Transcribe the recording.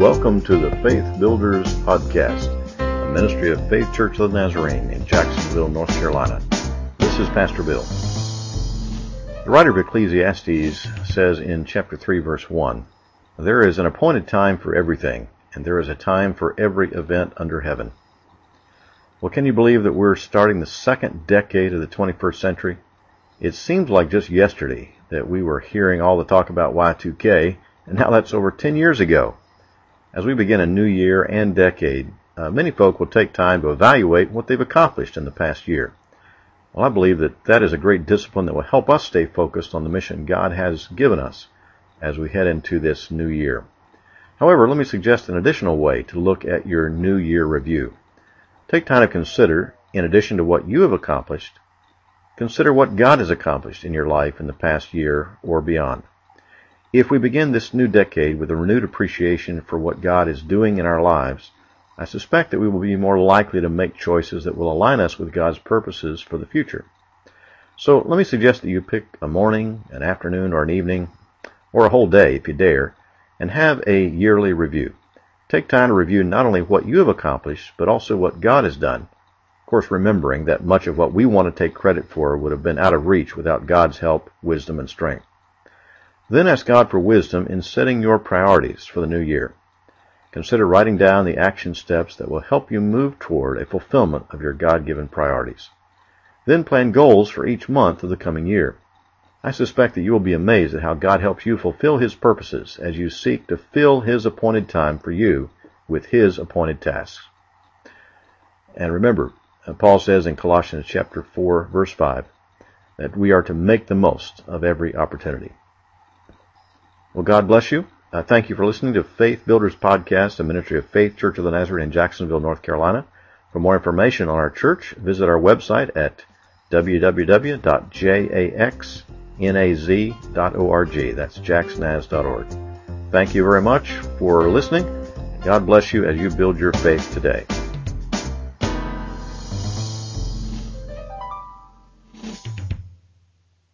welcome to the Faith Builders Podcast, a ministry of Faith Church of the Nazarene in Jacksonville, North Carolina. This is Pastor Bill. The writer of Ecclesiastes says in chapter 3 verse 1, There is an appointed time for everything, and there is a time for every event under heaven. Well, can you believe that we're starting the second decade of the 21st century? It seems like just yesterday that we were hearing all the talk about Y2K, and now that's over 10 years ago. As we begin a new year and decade, uh, many folk will take time to evaluate what they've accomplished in the past year. Well, I believe that that is a great discipline that will help us stay focused on the mission God has given us as we head into this new year. However, let me suggest an additional way to look at your new year review. Take time to consider, in addition to what you have accomplished, Consider what God has accomplished in your life in the past year or beyond. If we begin this new decade with a renewed appreciation for what God is doing in our lives, I suspect that we will be more likely to make choices that will align us with God's purposes for the future. So let me suggest that you pick a morning, an afternoon, or an evening, or a whole day if you dare, and have a yearly review. Take time to review not only what you have accomplished, but also what God has done Of course, remembering that much of what we want to take credit for would have been out of reach without God's help, wisdom, and strength. Then ask God for wisdom in setting your priorities for the new year. Consider writing down the action steps that will help you move toward a fulfillment of your God-given priorities. Then plan goals for each month of the coming year. I suspect that you will be amazed at how God helps you fulfill His purposes as you seek to fill His appointed time for you with His appointed tasks. And remember, uh, Paul says in Colossians chapter 4 verse 5 that we are to make the most of every opportunity. Well, God bless you. Uh, thank you for listening to Faith Builders Podcast, a ministry of Faith Church of the Nazarene in Jacksonville, North Carolina. For more information on our church, visit our website at www.jaxnaz.org. That's jaxnaz.org. Thank you very much for listening. God bless you as you build your faith today.